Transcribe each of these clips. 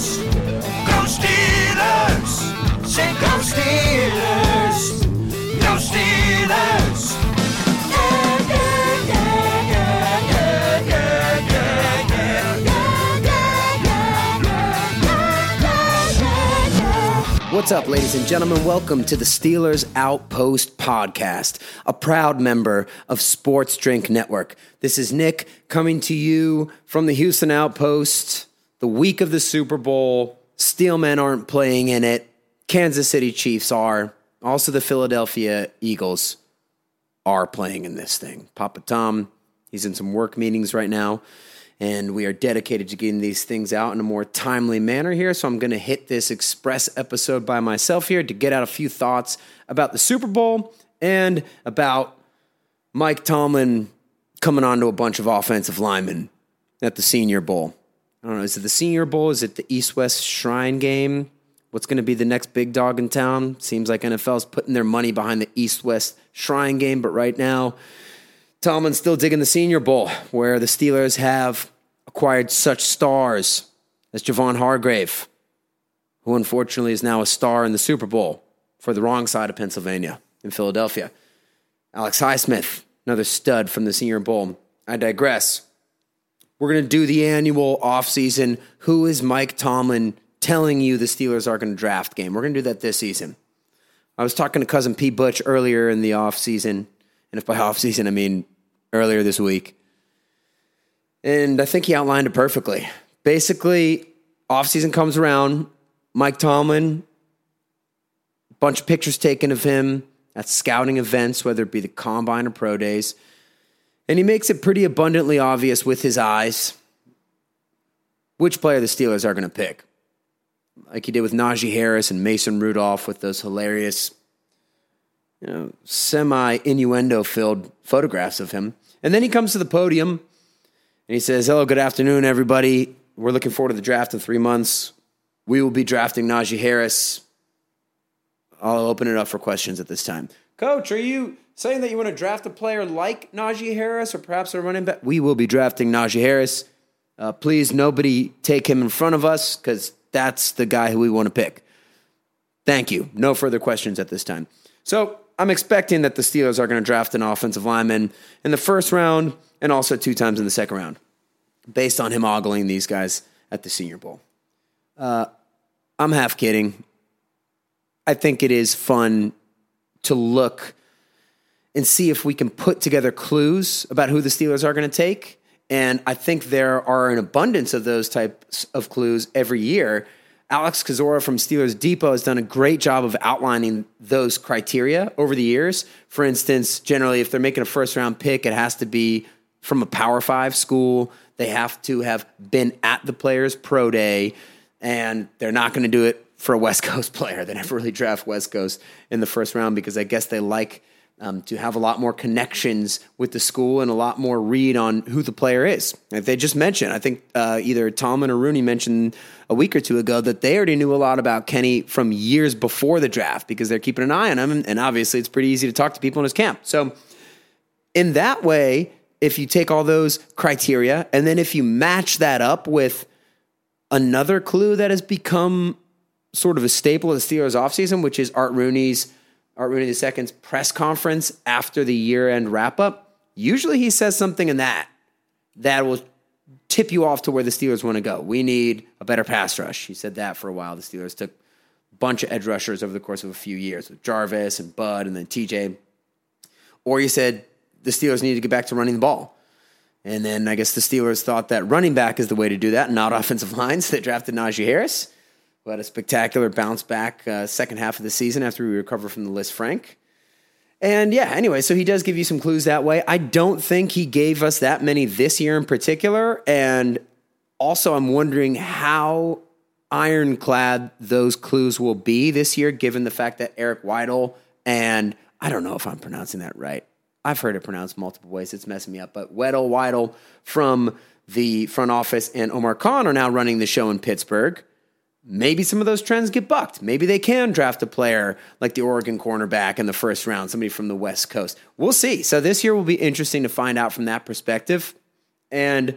Steelers! Go Steelers! Say go Steelers! Go Steelers! What's up, ladies and gentlemen? Welcome to the Steelers Outpost podcast, a proud member of Sports Drink Network. This is Nick coming to you from the Houston Outpost, the week of the Super Bowl. Steelmen aren't playing in it. Kansas City Chiefs are. Also, the Philadelphia Eagles are playing in this thing. Papa Tom, he's in some work meetings right now, and we are dedicated to getting these things out in a more timely manner here. So I'm going to hit this express episode by myself here to get out a few thoughts about the Super Bowl and about Mike Tomlin coming onto a bunch of offensive linemen at the Senior Bowl. I don't know, is it the Senior Bowl? Is it the East West Shrine game? What's going to be the next big dog in town? Seems like NFL's putting their money behind the East West Shrine game, but right now, Tomlin's still digging the Senior Bowl, where the Steelers have acquired such stars as Javon Hargrave, who unfortunately is now a star in the Super Bowl for the wrong side of Pennsylvania in Philadelphia. Alex Highsmith, another stud from the Senior Bowl. I digress. We're going to do the annual offseason. Who is Mike Tomlin telling you the Steelers are going to draft game? We're going to do that this season. I was talking to cousin P. Butch earlier in the offseason. And if by offseason, I mean earlier this week. And I think he outlined it perfectly. Basically, offseason comes around. Mike Tomlin, bunch of pictures taken of him at scouting events, whether it be the combine or pro days. And he makes it pretty abundantly obvious with his eyes which player the Steelers are going to pick. Like he did with Najee Harris and Mason Rudolph with those hilarious, you know, semi innuendo filled photographs of him. And then he comes to the podium and he says, Hello, good afternoon, everybody. We're looking forward to the draft in three months. We will be drafting Najee Harris. I'll open it up for questions at this time. Coach, are you saying that you want to draft a player like Najee Harris or perhaps a running back? We will be drafting Najee Harris. Uh, please, nobody take him in front of us because that's the guy who we want to pick. Thank you. No further questions at this time. So I'm expecting that the Steelers are going to draft an offensive lineman in the first round and also two times in the second round, based on him ogling these guys at the Senior Bowl. Uh, I'm half kidding. I think it is fun to look and see if we can put together clues about who the Steelers are going to take. And I think there are an abundance of those types of clues every year. Alex Kozora from Steelers Depot has done a great job of outlining those criteria over the years. For instance, generally, if they're making a first round pick, it has to be from a Power Five school. They have to have been at the player's pro day, and they're not going to do it for a West Coast player. They never really draft West Coast in the first round because I guess they like um, to have a lot more connections with the school and a lot more read on who the player is. If they just mentioned, I think uh, either Tomlin or Rooney mentioned a week or two ago that they already knew a lot about Kenny from years before the draft because they're keeping an eye on him. And obviously, it's pretty easy to talk to people in his camp. So, in that way, if you take all those criteria and then if you match that up with another clue that has become sort of a staple of the Steelers offseason, which is Art Rooney's Art Rooney II's press conference after the year end wrap up, usually he says something in that that will tip you off to where the Steelers want to go. We need a better pass rush. He said that for a while. The Steelers took a bunch of edge rushers over the course of a few years with Jarvis and Bud and then TJ. Or he said the Steelers need to get back to running the ball. And then I guess the Steelers thought that running back is the way to do that, not offensive lines. They drafted Najee Harris a spectacular bounce back uh, second half of the season after we recover from the Lisfranc. And yeah, anyway, so he does give you some clues that way. I don't think he gave us that many this year in particular. And also, I'm wondering how ironclad those clues will be this year, given the fact that Eric Weidl and I don't know if I'm pronouncing that right. I've heard it pronounced multiple ways. It's messing me up. But Weddle Weidl from the front office and Omar Khan are now running the show in Pittsburgh maybe some of those trends get bucked. Maybe they can draft a player like the Oregon cornerback in the first round, somebody from the West Coast. We'll see. So this year will be interesting to find out from that perspective. And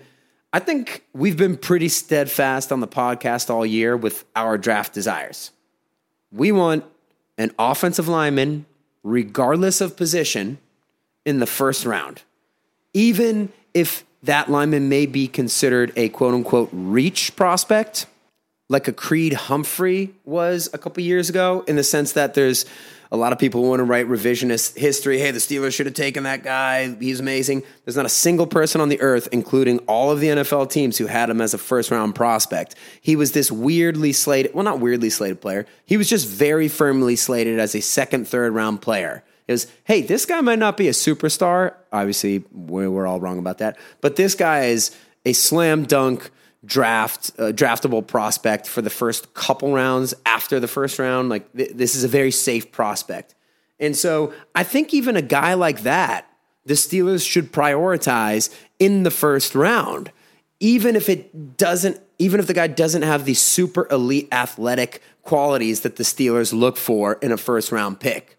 I think we've been pretty steadfast on the podcast all year with our draft desires. We want an offensive lineman, regardless of position, in the first round, even if that lineman may be considered a quote unquote reach prospect like a Creed Humphrey was a couple years ago, in the sense that there's a lot of people who want to write revisionist history. Hey, the Steelers should have taken that guy. He's amazing. There's not a single person on the earth, including all of the NFL teams, who had him as a first round prospect. He was this weirdly slated, well, not weirdly slated player. He was just very firmly slated as a second, third round player. Was, hey, this guy might not be a superstar. Obviously, we're all wrong about that. But this guy is a slam dunk draft uh, draftable prospect for the first couple rounds after the first round. Like th- this is a very safe prospect, and so I think even a guy like that, the Steelers should prioritize in the first round, even if it doesn't. Even if the guy doesn't have the super elite athletic qualities that the Steelers look for in a first round pick.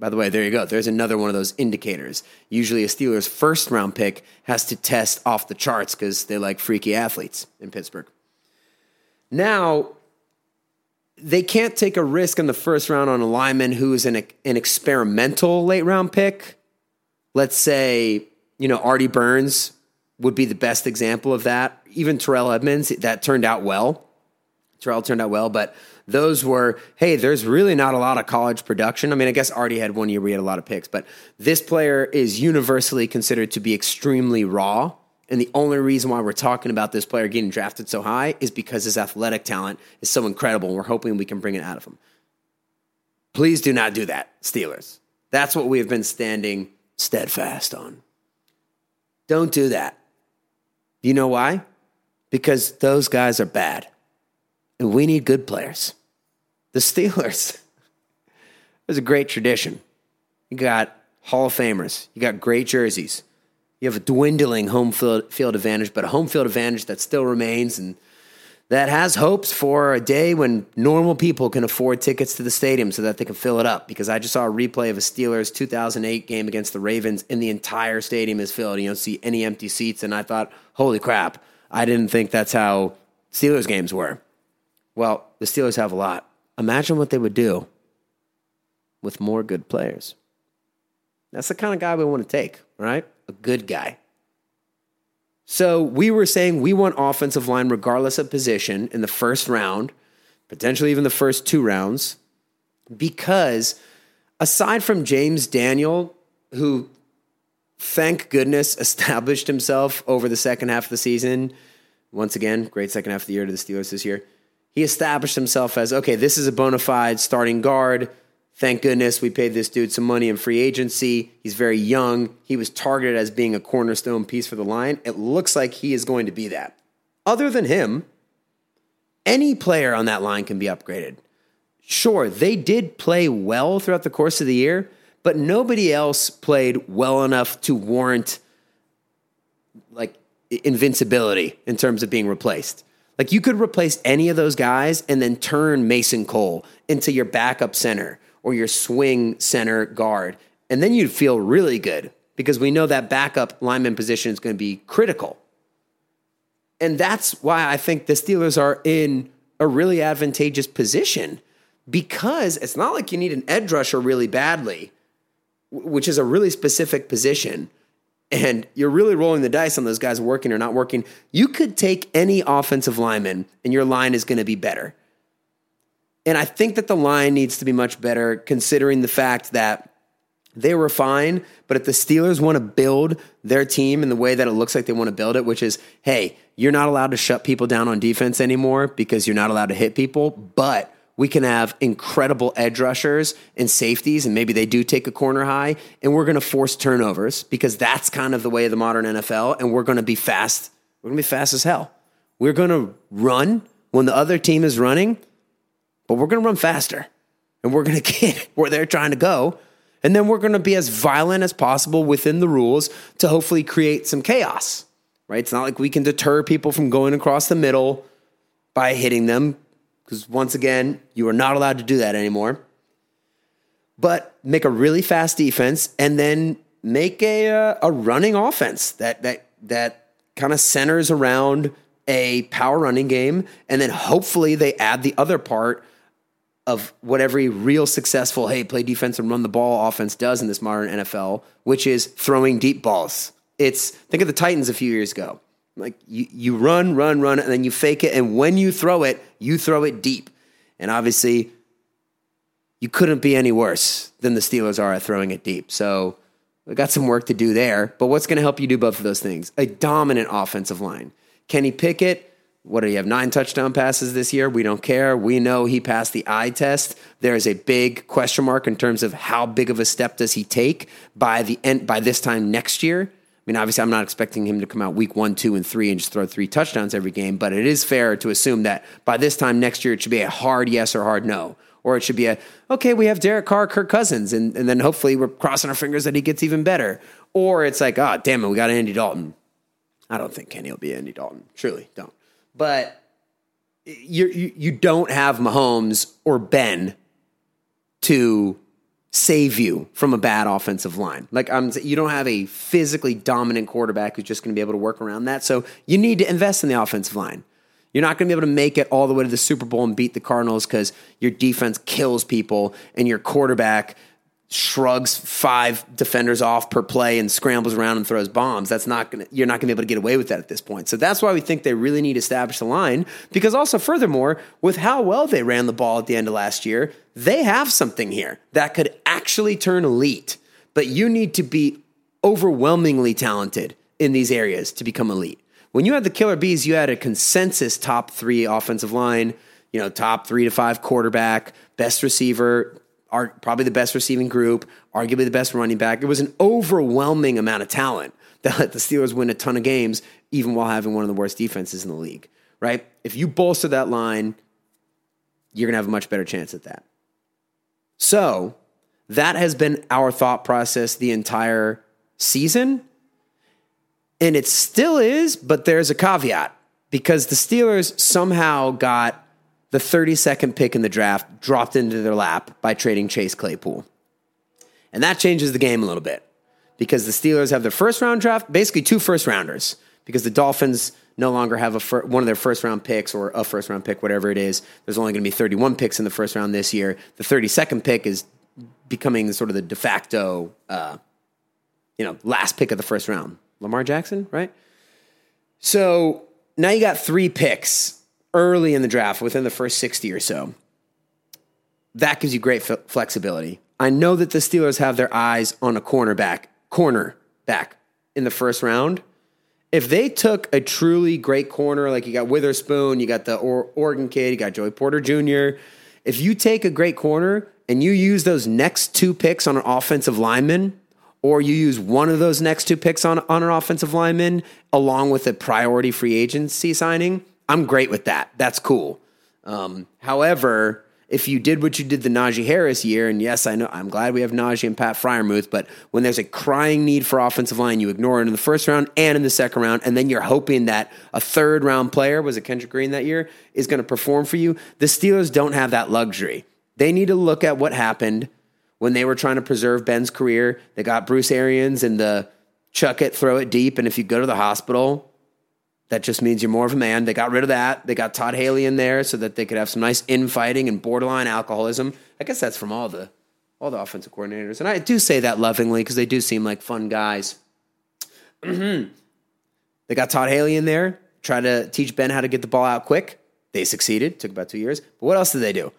By the way, there you go. There's another one of those indicators. Usually, a Steelers first round pick has to test off the charts because they like freaky athletes in Pittsburgh. Now, they can't take a risk in the first round on a lineman who is an, an experimental late round pick. Let's say, you know, Artie Burns would be the best example of that. Even Terrell Edmunds, that turned out well. Terrell turned out well, but those were, hey, there's really not a lot of college production. I mean, I guess Artie had one year we had a lot of picks, but this player is universally considered to be extremely raw. And the only reason why we're talking about this player getting drafted so high is because his athletic talent is so incredible. And we're hoping we can bring it out of him. Please do not do that, Steelers. That's what we have been standing steadfast on. Don't do that. You know why? Because those guys are bad. And we need good players the Steelers. There's a great tradition. You got Hall of Famers. You got great jerseys. You have a dwindling home field, field advantage, but a home field advantage that still remains and that has hopes for a day when normal people can afford tickets to the stadium so that they can fill it up. Because I just saw a replay of a Steelers 2008 game against the Ravens, and the entire stadium is filled. You don't see any empty seats, and I thought, holy crap, I didn't think that's how Steelers games were. Well, the Steelers have a lot. Imagine what they would do with more good players. That's the kind of guy we want to take, right? A good guy. So we were saying we want offensive line regardless of position in the first round, potentially even the first two rounds, because aside from James Daniel, who thank goodness established himself over the second half of the season, once again, great second half of the year to the Steelers this year he established himself as okay, this is a bona fide starting guard. Thank goodness we paid this dude some money in free agency. He's very young. He was targeted as being a cornerstone piece for the line. It looks like he is going to be that. Other than him, any player on that line can be upgraded. Sure, they did play well throughout the course of the year, but nobody else played well enough to warrant like invincibility in terms of being replaced. Like you could replace any of those guys and then turn Mason Cole into your backup center or your swing center guard. And then you'd feel really good because we know that backup lineman position is going to be critical. And that's why I think the Steelers are in a really advantageous position because it's not like you need an edge rusher really badly, which is a really specific position and you're really rolling the dice on those guys working or not working, you could take any offensive lineman and your line is going to be better. And I think that the line needs to be much better considering the fact that they were fine, but if the Steelers want to build their team in the way that it looks like they want to build it, which is, hey, you're not allowed to shut people down on defense anymore because you're not allowed to hit people, but we can have incredible edge rushers and safeties, and maybe they do take a corner high, and we're going to force turnovers because that's kind of the way of the modern NFL, and we're going to be fast. We're going to be fast as hell. We're going to run when the other team is running, but we're going to run faster, and we're going to get where they're trying to go. And then we're going to be as violent as possible within the rules to hopefully create some chaos, right? It's not like we can deter people from going across the middle by hitting them because once again, you are not allowed to do that anymore. But make a really fast defense and then make a uh, a running offense that that that kind of centers around a power running game, and then hopefully they add the other part of what every real successful hey play defense and run the ball offense does in this modern NFL, which is throwing deep balls. It's think of the Titans a few years ago. Like you, you run, run, run, and then you fake it. And when you throw it, you throw it deep. And obviously, you couldn't be any worse than the Steelers are at throwing it deep. So we got some work to do there. But what's going to help you do both of those things? A dominant offensive line. Kenny Pickett, what do you have? Nine touchdown passes this year. We don't care. We know he passed the eye test. There is a big question mark in terms of how big of a step does he take by the end by this time next year mean, obviously, I'm not expecting him to come out week one, two, and three and just throw three touchdowns every game, but it is fair to assume that by this time next year, it should be a hard yes or hard no. Or it should be a, okay, we have Derek Carr, Kirk Cousins, and, and then hopefully we're crossing our fingers that he gets even better. Or it's like, oh, damn it, we got Andy Dalton. I don't think Kenny will be Andy Dalton. Truly, don't. But you, you, you don't have Mahomes or Ben to save you from a bad offensive line. Like I'm, you don't have a physically dominant quarterback who's just going to be able to work around that. So you need to invest in the offensive line. You're not going to be able to make it all the way to the Super Bowl and beat the Cardinals because your defense kills people and your quarterback shrugs five defenders off per play and scrambles around and throws bombs. That's not going to, you're not going to be able to get away with that at this point. So that's why we think they really need to establish the line because also furthermore, with how well they ran the ball at the end of last year, they have something here that could actually turn elite. But you need to be overwhelmingly talented in these areas to become elite. When you had the Killer Bees, you had a consensus top three offensive line, you know, top three to five quarterback, best receiver, are probably the best receiving group, arguably the best running back. It was an overwhelming amount of talent that let the Steelers win a ton of games, even while having one of the worst defenses in the league, right? If you bolster that line, you're going to have a much better chance at that. So, that has been our thought process the entire season. And it still is, but there's a caveat because the Steelers somehow got the 32nd pick in the draft dropped into their lap by trading Chase Claypool. And that changes the game a little bit because the Steelers have their first round draft, basically two first rounders, because the Dolphins no longer have a fir- one of their first round picks or a first round pick, whatever it is. There's only going to be 31 picks in the first round this year. The 32nd pick is becoming sort of the de facto, uh, you know, last pick of the first round. Lamar Jackson, right? So now you got three picks early in the draft, within the first 60 or so. That gives you great f- flexibility. I know that the Steelers have their eyes on a cornerback, corner back in the first round. If they took a truly great corner, like you got Witherspoon, you got the or- Oregon kid, you got Joey Porter Jr., if you take a great corner and you use those next two picks on an offensive lineman, or you use one of those next two picks on, on an offensive lineman along with a priority free agency signing, I'm great with that. That's cool. Um, however, if you did what you did the Najee Harris year, and yes, I know I'm glad we have Najee and Pat Freiermuth, but when there's a crying need for offensive line, you ignore it in the first round and in the second round, and then you're hoping that a third round player, was it Kendrick Green that year, is going to perform for you. The Steelers don't have that luxury. They need to look at what happened when they were trying to preserve Ben's career. They got Bruce Arians and the chuck it, throw it deep, and if you go to the hospital, that just means you're more of a man. They got rid of that. They got Todd Haley in there so that they could have some nice infighting and borderline alcoholism. I guess that's from all the all the offensive coordinators, and I do say that lovingly because they do seem like fun guys. they got Todd Haley in there, try to teach Ben how to get the ball out quick. They succeeded. Took about two years. But what else did they do?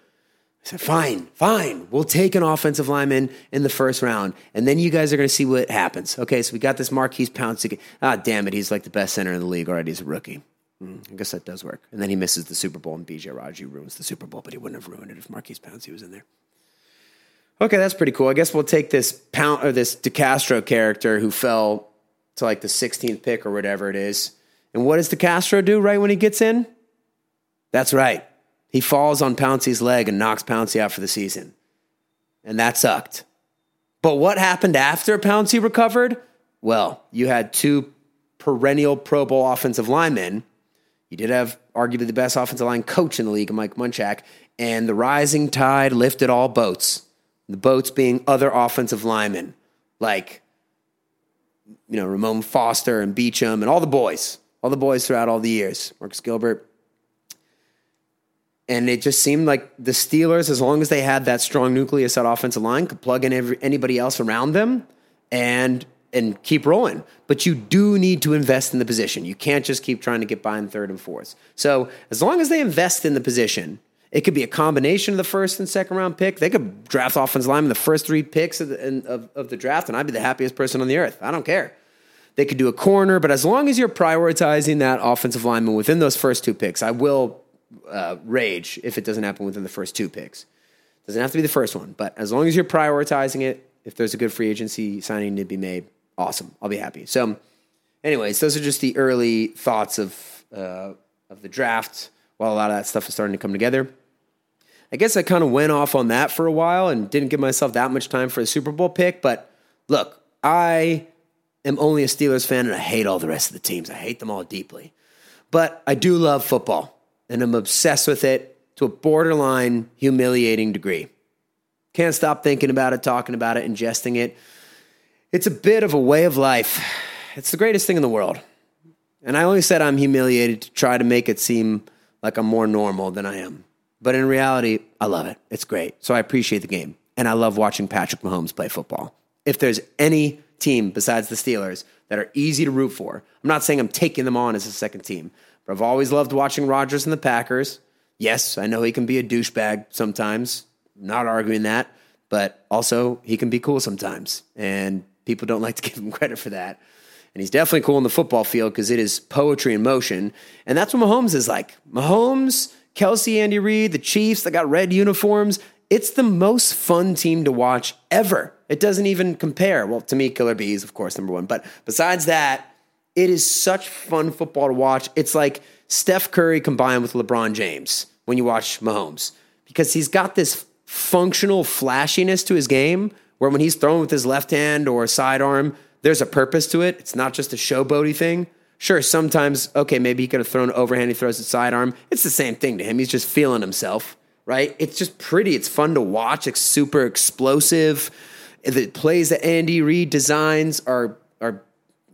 I said, fine, fine. We'll take an offensive lineman in the first round, and then you guys are going to see what happens. Okay, so we got this Maurkice Pouncey. Ah, damn it, he's like the best center in the league already. He's a rookie. I guess that does work. And then he misses the Super Bowl, and BJ Raji ruins the Super Bowl, but he wouldn't have ruined it if Maurkice Pouncey was in there. Okay, that's pretty cool. I guess we'll take this Pound or this DeCastro character who fell to like the 16th pick or whatever it is. And what does DeCastro do right when he gets in? That's right. He falls on Pouncey's leg and knocks Pouncey out for the season. And that sucked. But what happened after Pouncey recovered? Well, you had two perennial Pro Bowl offensive linemen. You did have arguably the best offensive line coach in the league, Mike Munchak, and the rising tide lifted all boats. The boats being other offensive linemen like you know Ramon Foster and Beachum and all the boys, all the boys throughout all the years. Marcus Gilbert, and it just seemed like the Steelers, as long as they had that strong nucleus at offensive line, could plug in every, anybody else around them and and keep rolling. But you do need to invest in the position. You can't just keep trying to get by in third and fourth. So as long as they invest in the position, it could be a combination of the first and second round pick. They could draft offensive linemen the first three picks of the, of, of the draft, and I'd be the happiest person on the earth. I don't care. They could do a corner, but as long as you're prioritizing that offensive lineman within those first two picks, I will uh, rage if it doesn't happen within the first two picks. Doesn't have to be the first one, but as long as you're prioritizing it, if there's a good free agency signing to be made, awesome. I'll be happy. So, anyways, those are just the early thoughts of uh, of the draft. While a lot of that stuff is starting to come together, I guess I kind of went off on that for a while and didn't give myself that much time for a Super Bowl pick. But look, I am only a Steelers fan, and I hate all the rest of the teams. I hate them all deeply, but I do love football and I'm obsessed with it to a borderline humiliating degree. Can't stop thinking about it, talking about it, ingesting it. It's a bit of a way of life. It's the greatest thing in the world. And I only said I'm humiliated to try to make it seem like I'm more normal than I am. But in reality, I love it. It's great. So I appreciate the game. And I love watching Patrick Mahomes play football. If there's any team besides the Steelers that are easy to root for, I'm not saying I'm taking them on as a second team, I've always loved watching Rodgers and the Packers. Yes, I know he can be a douchebag sometimes. Not arguing that, but also he can be cool sometimes. And people don't like to give him credit for that. And he's definitely cool in the football field because it is poetry in motion. And that's what Mahomes is like. Mahomes, Kelce, Andy Reid, the Chiefs that got red uniforms. It's the most fun team to watch ever. It doesn't even compare. Well, to me, Killer Bees, of course, number one. But besides that, it is such fun football to watch. It's like Steph Curry combined with LeBron James when you watch Mahomes because he's got this functional flashiness to his game where when he's throwing with his left hand or sidearm, there's a purpose to it. It's not just a showboaty thing. Sure, sometimes, okay, maybe he could have thrown overhand, he throws a sidearm. It's the same thing to him. He's just feeling himself, right? It's just pretty. It's fun to watch. It's super explosive. The plays that Andy Reid designs are are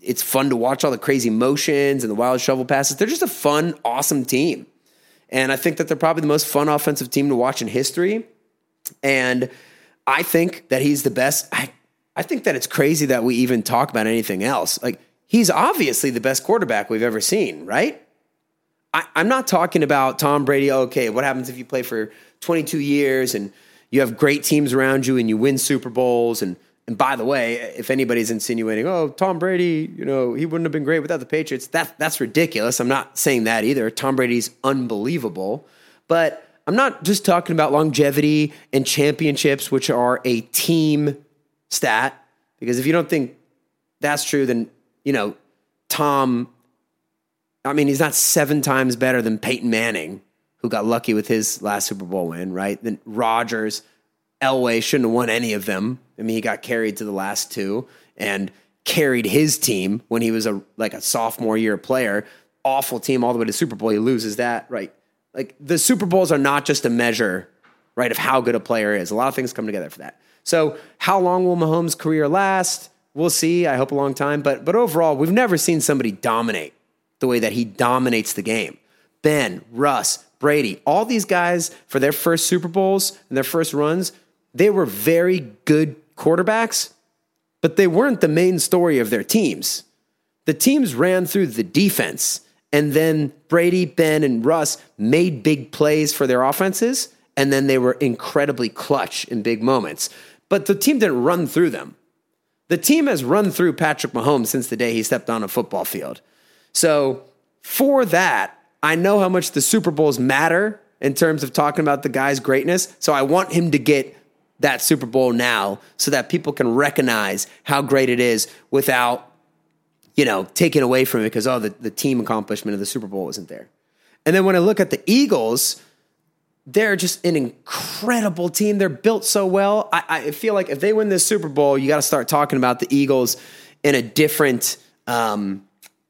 it's fun to watch all the crazy motions and the wild shovel passes. They're just a fun, awesome team. And I think that they're probably the most fun offensive team to watch in history. And I think that he's the best. I, I think that it's crazy that we even talk about anything else. Like, he's obviously the best quarterback we've ever seen, right? I, I'm not talking about Tom Brady. Okay, what happens if you play for 22 years and you have great teams around you and you win Super Bowls and and by the way, if anybody's insinuating, oh, Tom Brady, you know, he wouldn't have been great without the Patriots, that, that's ridiculous. I'm not saying that either. Tom Brady's unbelievable. But I'm not just talking about longevity and championships, which are a team stat. Because if you don't think that's true, then, you know, Tom, I mean, he's not seven times better than Peyton Manning, who got lucky with his last Super Bowl win, right? Then Rodgers, Elway shouldn't have won any of them. I mean, he got carried to the last two and carried his team when he was a like a sophomore year player. Awful team all the way to Super Bowl. He loses that, right? Like the Super Bowls are not just a measure, right, of how good a player is. A lot of things come together for that. So, how long will Mahomes' career last? We'll see. I hope a long time. But but overall, we've never seen somebody dominate the way that he dominates the game. Ben, Russ, Brady, all these guys for their first Super Bowls and their first runs they were very good quarterbacks, but they weren't the main story of their teams. The teams ran through the defense, and then Brady, Ben, and Russ made big plays for their offenses, and then they were incredibly clutch in big moments. But the team didn't run through them. The team has run through Patrick Mahomes since the day he stepped on a football field. So, for that, I know how much the Super Bowls matter in terms of talking about the guy's greatness. So I want him to get that Super Bowl now so that people can recognize how great it is without, you know, taking away from it because, oh, the, the team accomplishment of the Super Bowl isn't there. And then when I look at the Eagles, they're just an incredible team. They're built so well. I, I feel like if they win this Super Bowl, you got to start talking about the Eagles in a different um,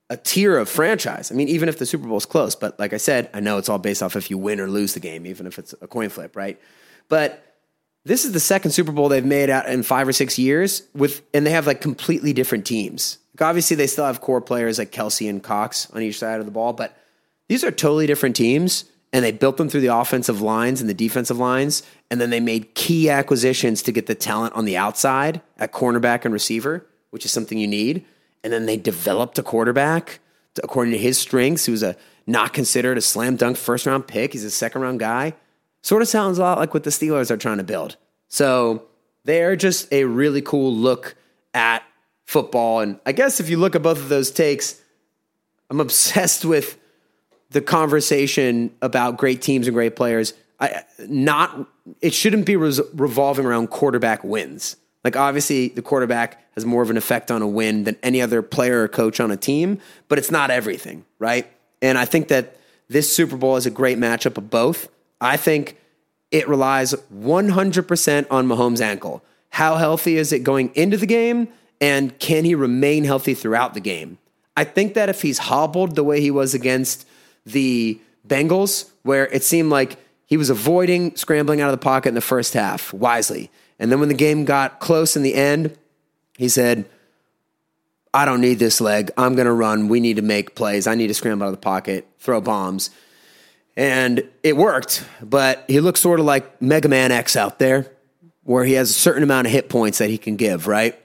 a tier of franchise. I mean, even if the Super Bowl is close, but like I said, I know it's all based off if you win or lose the game, even if it's a coin flip, right? But this is the second Super Bowl they've made out in five or six years with, and they have like completely different teams. Like obviously, they still have core players like Kelce and Cox on each side of the ball, but these are totally different teams. And they built them through the offensive lines and the defensive lines. And then they made key acquisitions to get the talent on the outside at cornerback and receiver, which is something you need. And then they developed a quarterback according to his strengths, who was a not considered a slam dunk first round pick. He's a second round guy. Sort of sounds a lot like what the Steelers are trying to build. So they're just a really cool look at football. And I guess if you look at both of those takes, I'm obsessed with the conversation about great teams and great players. I not it shouldn't be res- revolving around quarterback wins. Like obviously the quarterback has more of an effect on a win than any other player or coach on a team, but it's not everything, right? And I think that this Super Bowl is a great matchup of both. I think it relies 100% on Mahomes' ankle. How healthy is it going into the game? And can he remain healthy throughout the game? I think that if he's hobbled the way he was against the Bengals, where it seemed like he was avoiding scrambling out of the pocket in the first half wisely. And then when the game got close in the end, he said, I don't need this leg. I'm going to run. We need to make plays. I need to scramble out of the pocket, throw bombs. And it worked, but he looks sort of like Mega Man X out there, where he has a certain amount of hit points that he can give, right?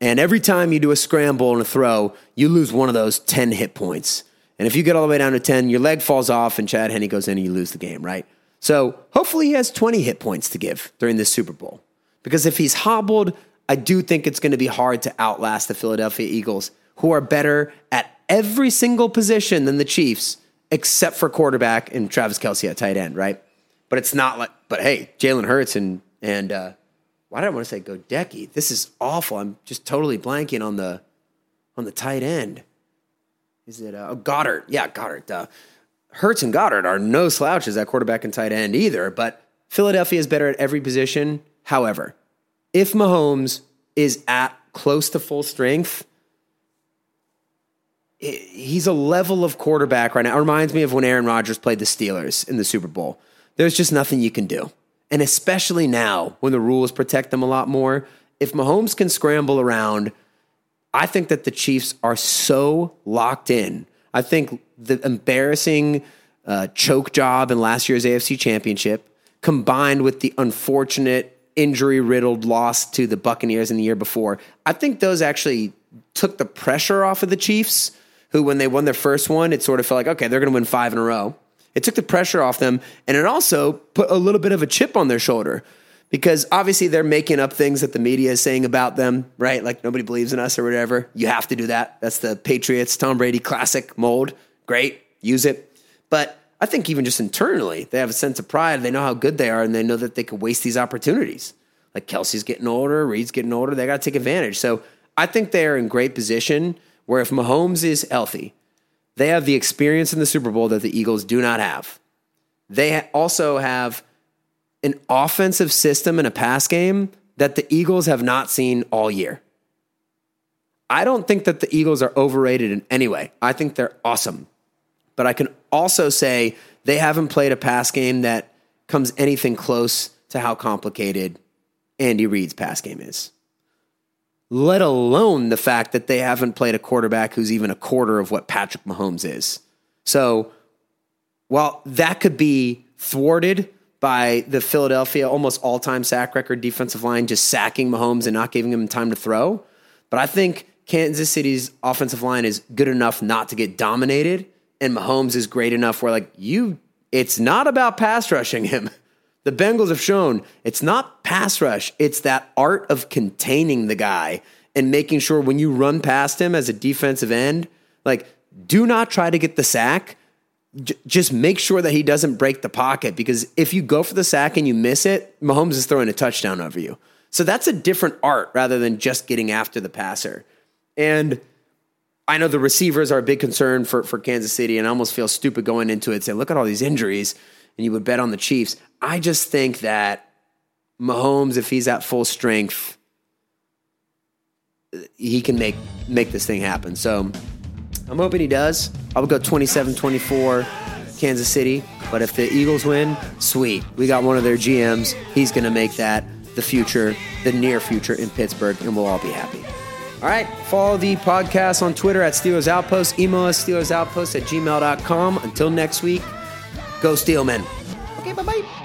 And every time you do a scramble and a throw, you lose one of those 10 hit points. And if you get all the way down to 10, your leg falls off and Chad Henne goes in and you lose the game, right? So hopefully he has 20 hit points to give during this Super Bowl. Because if he's hobbled, I do think it's going to be hard to outlast the Philadelphia Eagles, who are better at every single position than the Chiefs except for quarterback and Travis Kelce at tight end, right? But it's not like, but hey, Jalen Hurts and, and, uh, why did I want to say Goedeke? This is awful. I'm just totally blanking on the, on the tight end. Is it, uh, oh, Goedert? Yeah, Goedert. Uh, Hurts and Goedert are no slouches at quarterback and tight end either, but Philadelphia is better at every position. However, if Mahomes is at close to full strength, he's a level of quarterback right now. It reminds me of when Aaron Rodgers played the Steelers in the Super Bowl. There's just nothing you can do. And especially now when the rules protect them a lot more, if Mahomes can scramble around, I think that the Chiefs are so locked in. I think the embarrassing uh, choke job in last year's AFC Championship, combined with the unfortunate injury riddled loss to the Buccaneers in the year before, I think those actually took the pressure off of the Chiefs who, when they won their first one, it sort of felt like, okay, they're going to win five in a row. It took the pressure off them, and it also put a little bit of a chip on their shoulder because obviously they're making up things that the media is saying about them, right? Like nobody believes in us or whatever. You have to do that. That's the Patriots, Tom Brady classic mold. Great, use it. But I think even just internally, they have a sense of pride. They know how good they are, and they know that they could waste these opportunities. Like Kelce's getting older, Reid's getting older. They got to take advantage. So I think they are in great position where if Mahomes is healthy, they have the experience in the Super Bowl that the Eagles do not have. They also have an offensive system and a pass game that the Eagles have not seen all year. I don't think that the Eagles are overrated in any way. I think they're awesome. But I can also say they haven't played a pass game that comes anything close to how complicated Andy Reid's pass game is let alone the fact that they haven't played a quarterback who's even a quarter of what Patrick Mahomes is. So, while that could be thwarted by the Philadelphia almost all time sack record defensive line just sacking Mahomes and not giving him time to throw, but I think Kansas City's offensive line is good enough not to get dominated, and Mahomes is great enough where, like, you, it's not about pass rushing him. The Bengals have shown it's not pass rush, it's that art of containing the guy and making sure when you run past him as a defensive end, like, do not try to get the sack. j- just make sure that he doesn't break the pocket because if you go for the sack and you miss it, Mahomes is throwing a touchdown over you. So that's a different art rather than just getting after the passer. And I know the receivers are a big concern for, for Kansas City, and I almost feel stupid going into it saying, look at all these injuries, and you would bet on the Chiefs. I just think that Mahomes, if he's at full strength, he can make make this thing happen. So I'm hoping he does. I would go 27-24 Kansas City. But if the Eagles win, sweet. We got one of their GMs. He's going to make that the future, the near future in Pittsburgh, and we'll all be happy. All right. Follow the podcast on Twitter at Steelers Outpost. Email us, SteelersOutpost at gmail.com. Until next week, Go Steelmen. Okay, bye bye.